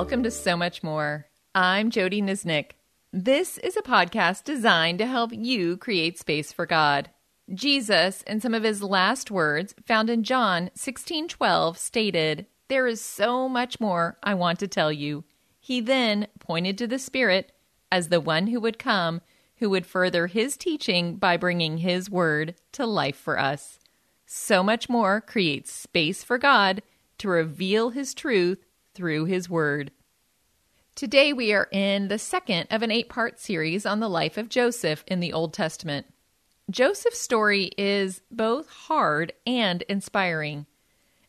Welcome to So Much More. I'm Jodie Niznik. This is a podcast designed to help you create space for God. Jesus, in some of his last words found in John 16:12, stated, "There is so much more I want to tell you." He then pointed to the Spirit as the one who would come, who would further his teaching by bringing his word to life for us. So much more creates space for God to reveal his truth through his word. Today we are in the second of an eight part series on the life of Joseph in the Old Testament. Joseph's story is both hard and inspiring.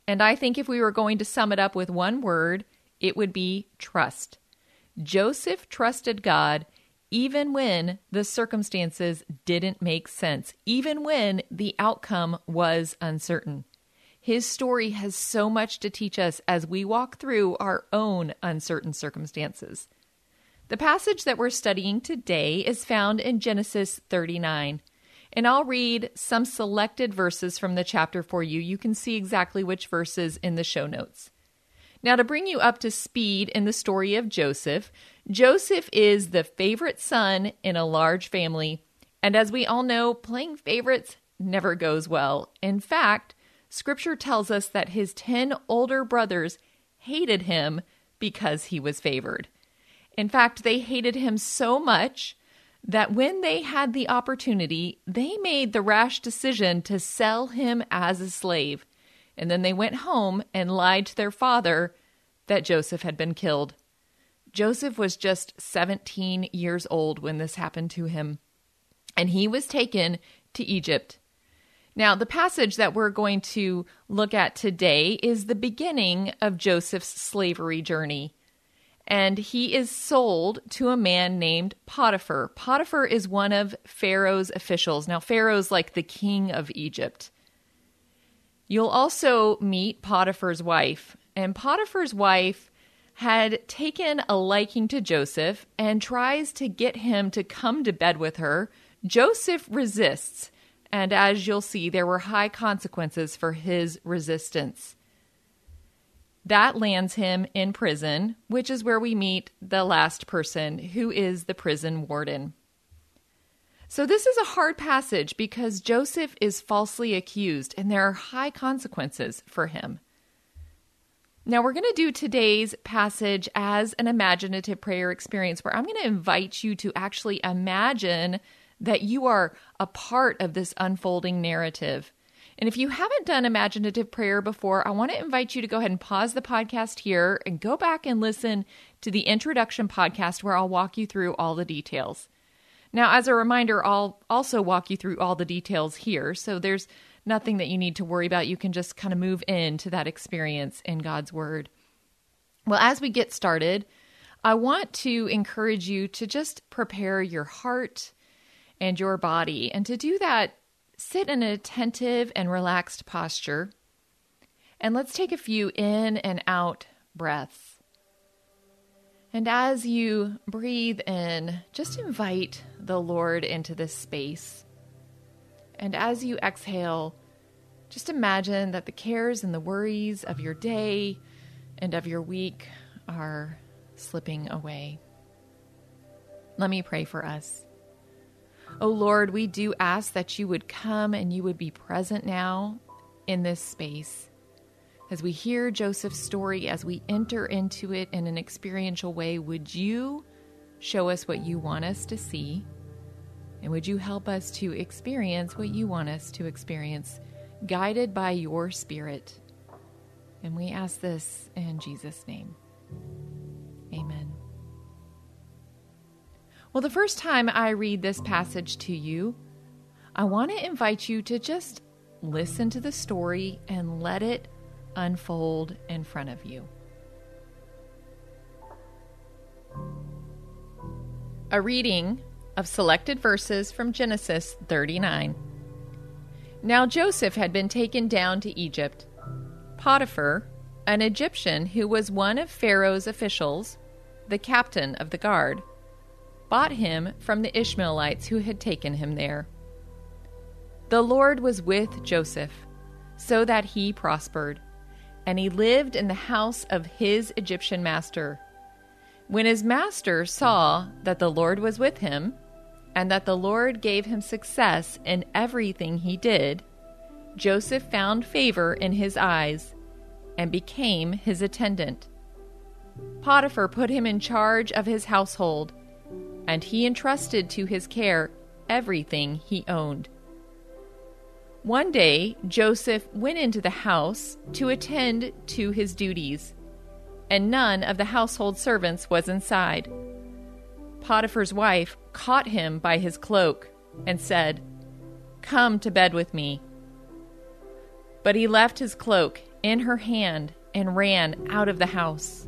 And I think if we were going to sum it up with one word, it would be trust. Joseph trusted God even when the circumstances didn't make sense, even when the outcome was uncertain. His story has so much to teach us as we walk through our own uncertain circumstances. The passage that we're studying today is found in Genesis 39. And I'll read some selected verses from the chapter for you. You can see exactly which verses in the show notes. Now, to bring you up to speed in the story of Joseph, Joseph is the favorite son in a large family. And as we all know, playing favorites never goes well. In fact, scripture tells us that his 10 older brothers hated him because he was favored. In fact, they hated him so much that when they had the opportunity, they made the rash decision to sell him as a slave. And then they went home and lied to their father that Joseph had been killed. Joseph was just 17 years old when this happened to him, and he was taken to Egypt. Now, the passage that we're going to look at today is the beginning of Joseph's slavery journey and he is sold to a man named Potiphar. Potiphar is one of Pharaoh's officials. Now, Pharaoh's like the king of Egypt. You'll also meet Potiphar's wife, and Potiphar's wife had taken a liking to Joseph and tries to get him to come to bed with her. Joseph resists, and as you'll see, there were high consequences for his resistance. That lands him in prison, which is where we meet the last person, who is the prison warden. So, this is a hard passage because Joseph is falsely accused and there are high consequences for him. Now, we're going to do today's passage as an imaginative prayer experience where I'm going to invite you to actually imagine that you are a part of this unfolding narrative. And if you haven't done imaginative prayer before, I want to invite you to go ahead and pause the podcast here and go back and listen to the introduction podcast where I'll walk you through all the details. Now, as a reminder, I'll also walk you through all the details here. So there's nothing that you need to worry about. You can just kind of move into that experience in God's Word. Well, as we get started, I want to encourage you to just prepare your heart and your body. And to do that, sit in an attentive and relaxed posture. And let's take a few in and out breaths. And as you breathe in, just invite the Lord into this space. And as you exhale, just imagine that the cares and the worries of your day and of your week are slipping away. Let me pray for us. Oh Lord, we do ask that you would come and you would be present now in this space. As we hear Joseph's story, as we enter into it in an experiential way, would you show us what you want us to see? And would you help us to experience what you want us to experience, guided by your Spirit? And we ask this in Jesus' name. Well, the first time I read this passage to you, I want to invite you to just listen to the story and let it unfold in front of you. A reading of selected verses from Genesis 39. Now Joseph had been taken down to Egypt. Potiphar, an Egyptian who was one of Pharaoh's officials, the captain of the guard, bought him from the Ishmaelites who had taken him there. The Lord was with Joseph, so that he prospered, and he lived in the house of his Egyptian master, When his master saw that the Lord was with him, and that the Lord gave him success in everything he did, Joseph found favor in his eyes and became his attendant. Potiphar put him in charge of his household, and he entrusted to his care everything he owned. One day, Joseph went into the house to attend to his duties, and none of the household servants was inside. Potiphar's wife caught him by his cloak and said, Come to bed with me. But he left his cloak in her hand and ran out of the house.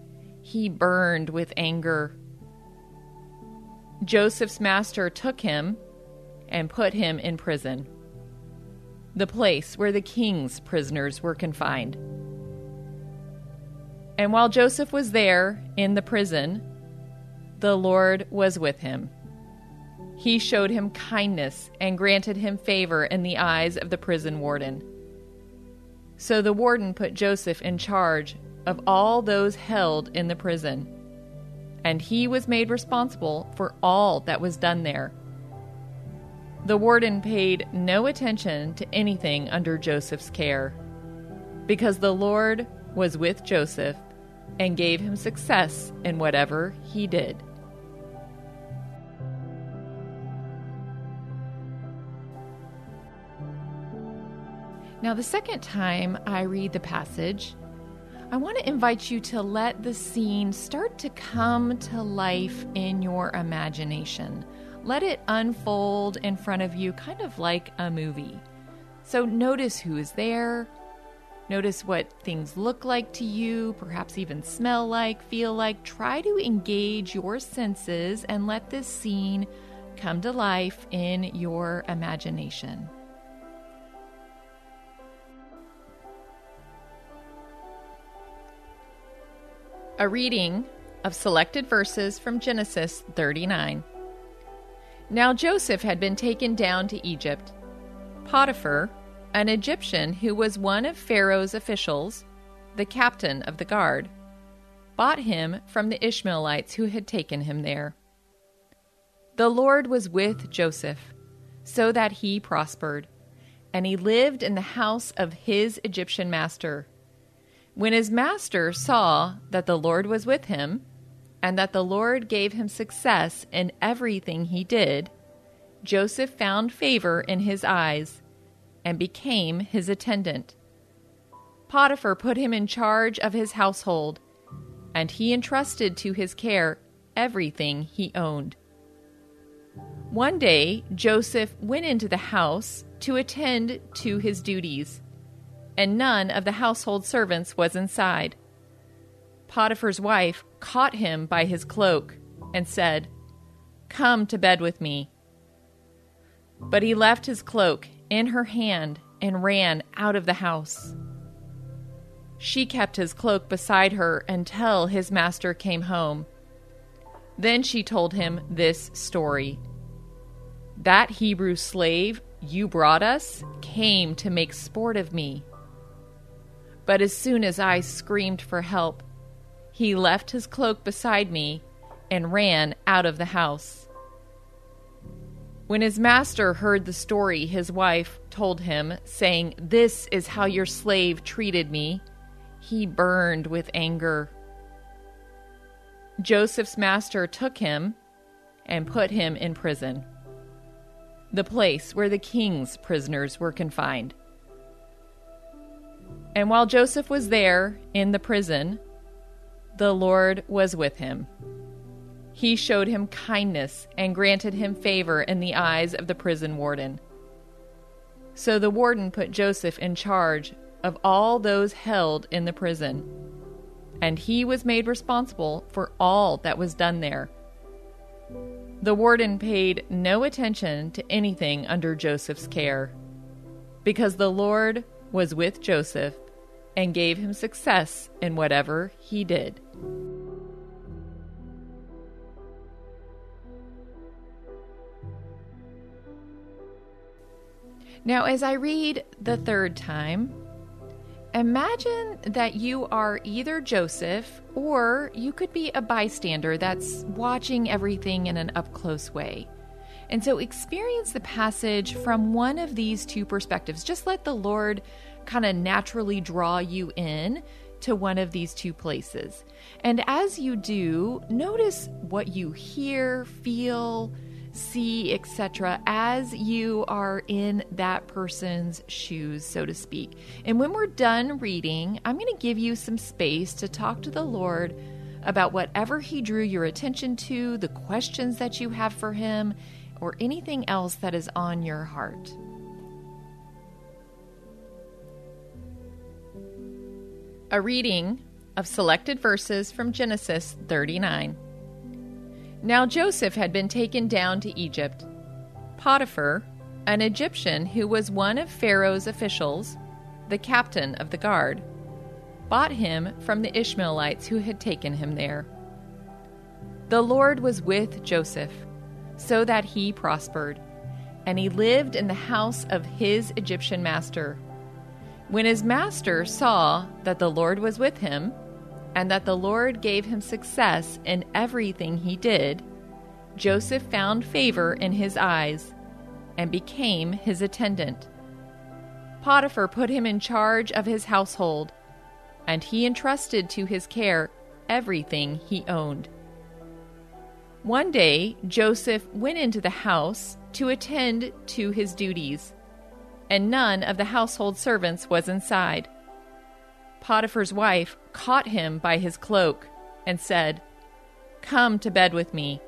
he burned with anger. Joseph's master took him and put him in prison, the place where the king's prisoners were confined. And while Joseph was there in the prison, the Lord was with him. He showed him kindness and granted him favor in the eyes of the prison warden. So the warden put Joseph in charge of all those held in the prison, and he was made responsible for all that was done there. The warden paid no attention to anything under Joseph's care, because the Lord was with Joseph and gave him success in whatever he did. Now, the second time I read the passage, I want to invite you to let the scene start to come to life in your imagination. Let it unfold in front of you, kind of like a movie. So, notice who is there. Notice what things look like to you, perhaps even smell like, feel like. Try to engage your senses and let this scene come to life in your imagination. A reading of selected verses from Genesis 39. Now Joseph had been taken down to Egypt. Potiphar, an Egyptian who was one of Pharaoh's officials, the captain of the guard, bought him from the Ishmaelites who had taken him there. The Lord was with Joseph, so that he prospered, and he lived in the house of his Egyptian master when his master saw that the Lord was with him, and that the Lord gave him success in everything he did, Joseph found favor in his eyes and became his attendant. Potiphar put him in charge of his household, and he entrusted to his care everything he owned. One day, Joseph went into the house to attend to his duties and none of the household servants was inside. Potiphar's wife caught him by his cloak and said, Come to bed with me. But he left his cloak in her hand and ran out of the house. She kept his cloak beside her until his master came home. Then she told him this story That Hebrew slave you brought us came to make sport of me. But as soon as I screamed for help, he left his cloak beside me and ran out of the house. When his master heard the story his wife told him, saying, This is how your slave treated me, he burned with anger. Joseph's master took him and put him in prison, the place where the king's prisoners were confined. And while Joseph was there in the prison, the Lord was with him. He showed him kindness and granted him favor in the eyes of the prison warden. So the warden put Joseph in charge of all those held in the prison, and he was made responsible for all that was done there. The warden paid no attention to anything under Joseph's care, because the Lord was with Joseph and gave him success in whatever he did. Now, as I read the third time, imagine that you are either Joseph or you could be a bystander that's watching everything in an up close way. And so experience the passage from one of these two perspectives. Just let the Lord kind of naturally draw you in to one of these two places. And as you do, notice what you hear, feel, see, etc., as you are in that person's shoes, so to speak. And when we're done reading, I'm going to give you some space to talk to the Lord about whatever He drew your attention to, the questions that you have for Him, or anything else that is on your heart. A reading of selected verses from Genesis 39. Now Joseph had been taken down to Egypt. Potiphar, an Egyptian who was one of Pharaoh's officials, the captain of the guard, bought him from the Ishmaelites who had taken him there. The Lord was with Joseph, so that he prospered, and he lived in the house of his Egyptian master. When his master saw that the Lord was with him, and that the Lord gave him success in everything he did, Joseph found favor in his eyes and became his attendant. Potiphar put him in charge of his household, and he entrusted to his care everything he owned. One day, Joseph went into the house to attend to his duties, and none of the household servants was inside. Potiphar's wife caught him by his cloak and said, Come to bed with me.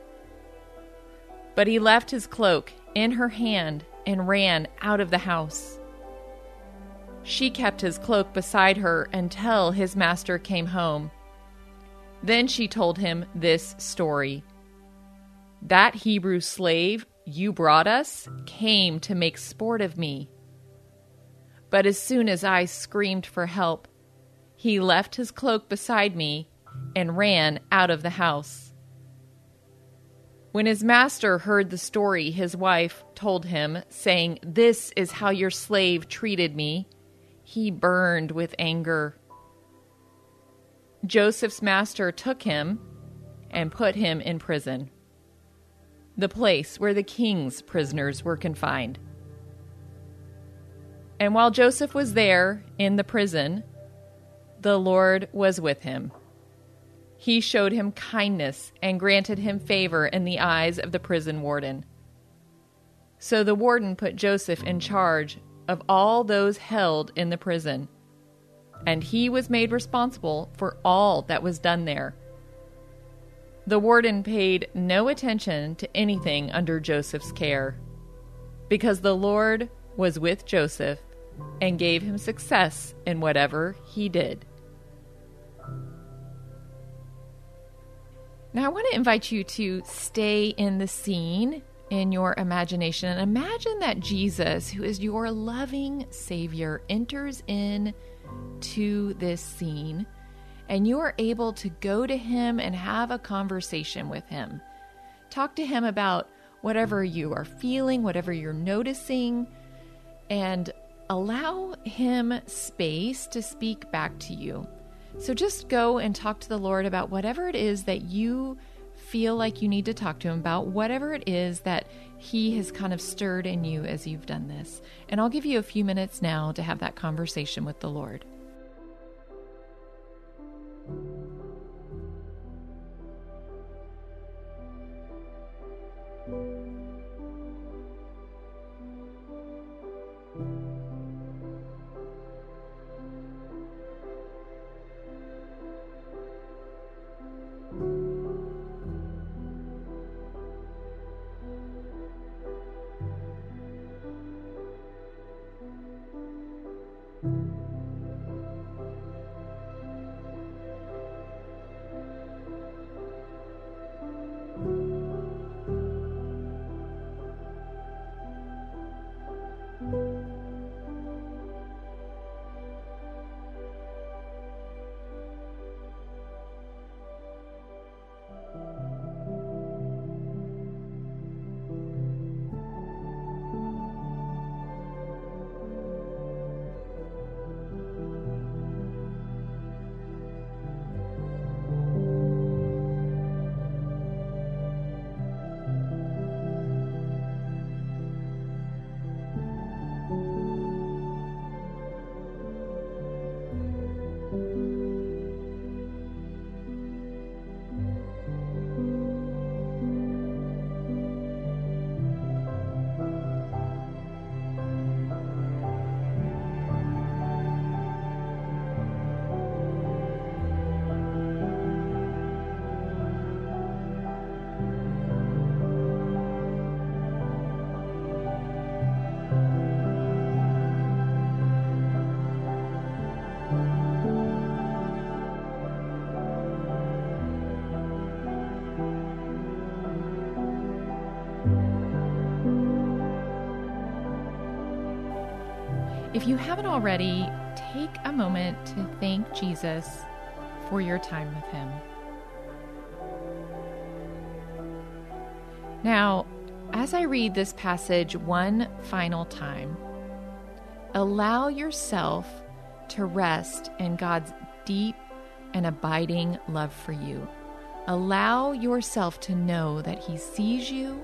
But he left his cloak in her hand and ran out of the house. She kept his cloak beside her until his master came home. Then she told him this story That Hebrew slave you brought us came to make sport of me. But as soon as I screamed for help, he left his cloak beside me and ran out of the house. When his master heard the story his wife told him, saying, This is how your slave treated me, he burned with anger. Joseph's master took him and put him in prison, the place where the king's prisoners were confined. And while Joseph was there in the prison, the Lord was with him. He showed him kindness and granted him favor in the eyes of the prison warden. So the warden put Joseph in charge of all those held in the prison, and he was made responsible for all that was done there. The warden paid no attention to anything under Joseph's care, because the Lord was with Joseph and gave him success in whatever he did. Now, I want to invite you to stay in the scene in your imagination and imagine that Jesus, who is your loving Savior, enters in to this scene and you are able to go to him and have a conversation with him. Talk to him about whatever you are feeling, whatever you're noticing, and allow Him space to speak back to you. So just go and talk to the Lord about whatever it is that you feel like you need to talk to Him about, whatever it is that He has kind of stirred in you as you've done this. And I'll give you a few minutes now to have that conversation with the Lord. If you haven't already, take a moment to thank Jesus for your time with Him. Now, as I read this passage one final time, allow yourself to rest in God's deep and abiding love for you. Allow yourself to know that He sees you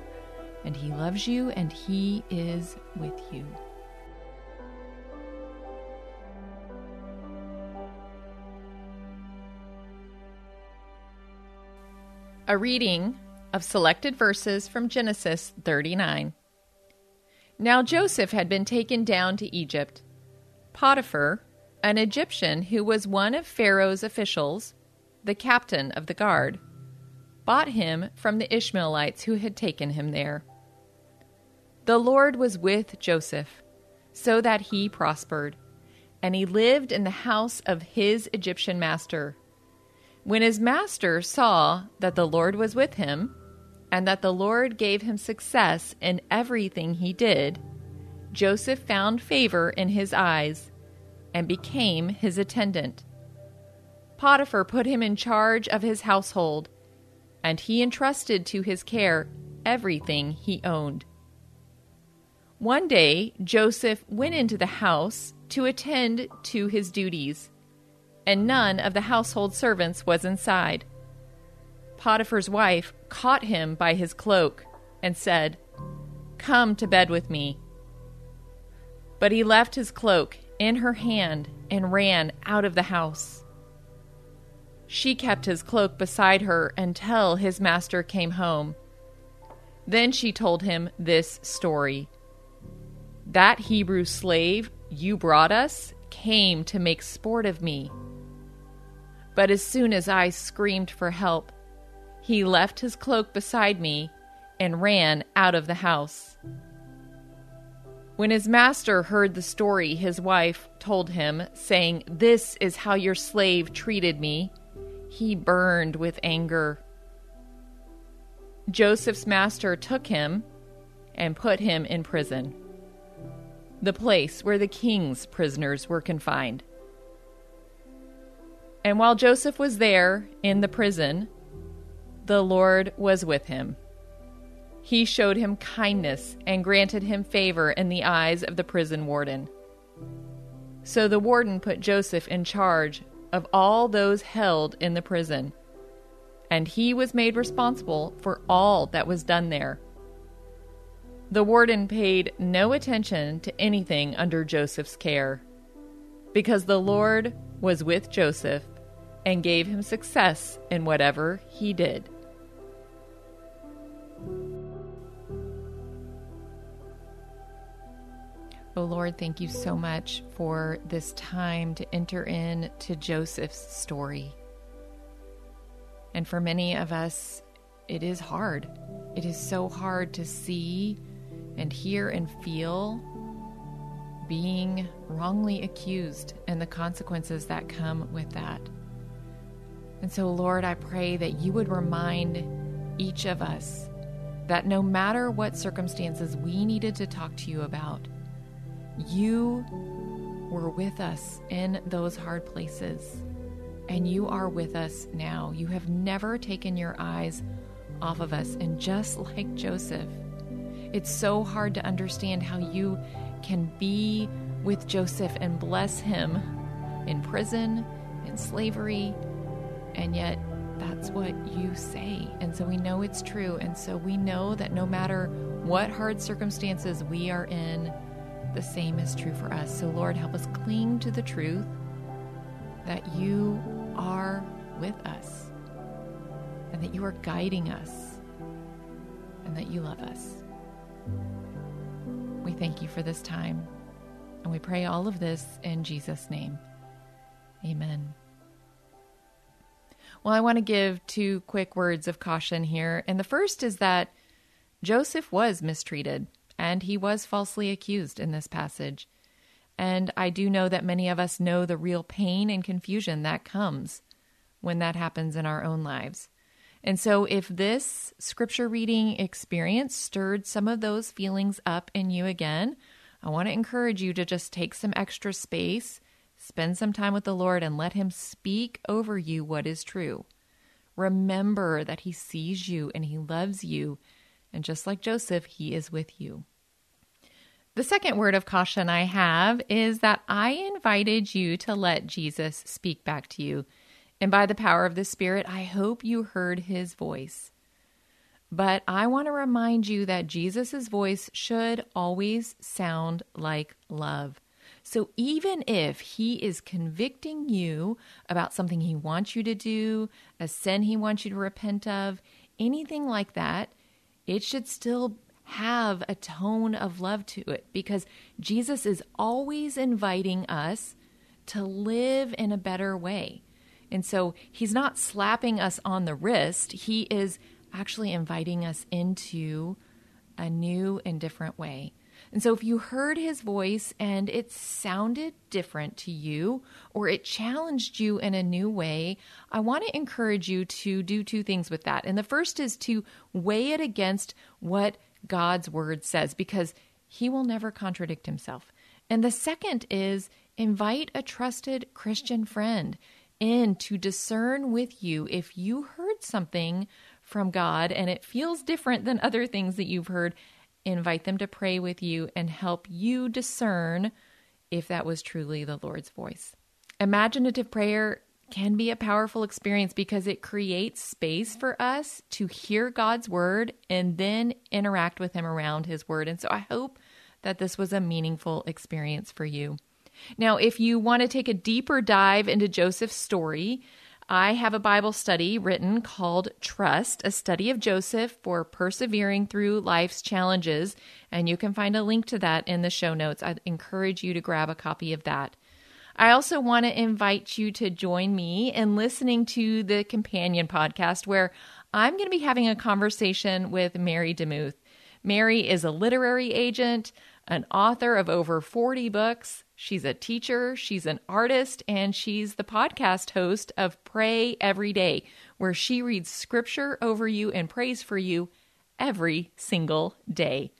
and He loves you and He is with you. A reading of selected verses from Genesis 39. Now Joseph had been taken down to Egypt. Potiphar, an Egyptian who was one of Pharaoh's officials, the captain of the guard, bought him from the Ishmaelites who had taken him there. The Lord was with Joseph, so that he prospered, and he lived in the house of his Egyptian master. When his master saw that the Lord was with him, and that the Lord gave him success in everything he did, Joseph found favor in his eyes and became his attendant. Potiphar put him in charge of his household, and he entrusted to his care everything he owned. One day, Joseph went into the house to attend to his duties, and none of the household servants was inside. Potiphar's wife caught him by his cloak and said, Come to bed with me. But he left his cloak in her hand and ran out of the house. She kept his cloak beside her until his master came home. Then she told him this story That Hebrew slave you brought us came to make sport of me. But as soon as I screamed for help, he left his cloak beside me and ran out of the house. When his master heard the story his wife told him, saying, This is how your slave treated me, he burned with anger. Joseph's master took him and put him in prison, the place where the king's prisoners were confined. And while Joseph was there in the prison, the Lord was with him. He showed him kindness and granted him favor in the eyes of the prison warden. So the warden put Joseph in charge of all those held in the prison, and he was made responsible for all that was done there. The warden paid no attention to anything under Joseph's care, because the Lord was with Joseph and gave him success in whatever he did. Oh Lord, thank you so much for this time to enter in to Joseph's story. And for many of us, it is hard. It is so hard to see and hear and feel being wrongly accused and the consequences that come with that. And so, Lord, I pray that you would remind each of us that no matter what circumstances we needed to talk to you about, you were with us in those hard places, and you are with us now. You have never taken your eyes off of us. And just like Joseph, it's so hard to understand how you can be with Joseph and bless him in prison, in slavery, and yet that's what you say. And so we know it's true. And so we know that no matter what hard circumstances we are in, the same is true for us. So, Lord, help us cling to the truth that you are with us and that you are guiding us and that you love us. We thank you for this time and we pray all of this in Jesus' name. Amen. Well, I want to give two quick words of caution here. And the first is that Joseph was mistreated and he was falsely accused in this passage. And I do know that many of us know the real pain and confusion that comes when that happens in our own lives. And so, if this scripture reading experience stirred some of those feelings up in you again, I want to encourage you to just take some extra space, spend some time with the Lord, and let Him speak over you what is true. Remember that He sees you and He loves you. And just like Joseph, He is with you. The second word of caution I have is that I invited you to let Jesus speak back to you. And by the power of the Spirit, I hope you heard his voice. But I want to remind you that Jesus' voice should always sound like love. So even if he is convicting you about something he wants you to do, a sin he wants you to repent of, anything like that, it should still have a tone of love to it because Jesus is always inviting us to live in a better way. And so he's not slapping us on the wrist, he is actually inviting us into a new and different way. And so, if you heard his voice and it sounded different to you or it challenged you in a new way, I want to encourage you to do two things with that. And the first is to weigh it against what God's word says because he will never contradict himself. And the second is invite a trusted Christian friend in to discern with you if you heard something from God and it feels different than other things that you've heard. Invite them to pray with you and help you discern if that was truly the Lord's voice. Imaginative prayer can be a powerful experience because it creates space for us to hear God's word and then interact with Him around His word. And so I hope that this was a meaningful experience for you. Now, if you want to take a deeper dive into Joseph's story, I have a Bible study written called Trust, a study of Joseph for persevering through life's challenges. And you can find a link to that in the show notes. I'd encourage you to grab a copy of that. I also want to invite you to join me in listening to the Companion podcast, where I'm going to be having a conversation with Mary DeMuth. Mary is a literary agent, an author of over 40 books. She's a teacher, she's an artist, and she's the podcast host of Pray Every Day, where she reads scripture over you and prays for you every single day.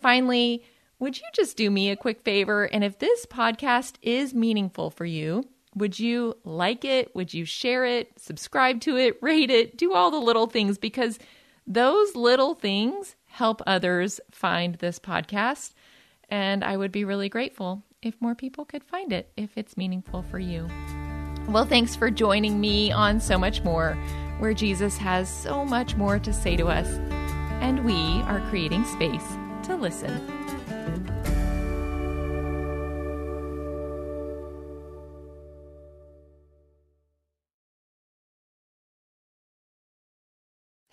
Finally, would you just do me a quick favor? And if this podcast is meaningful for you, would you like it? Would you share it, subscribe to it, rate it, do all the little things? Because those little things help others find this podcast. And I would be really grateful if more people could find it if it's meaningful for you. Well, thanks for joining me on So Much More, where Jesus has so much more to say to us, and we are creating space to listen.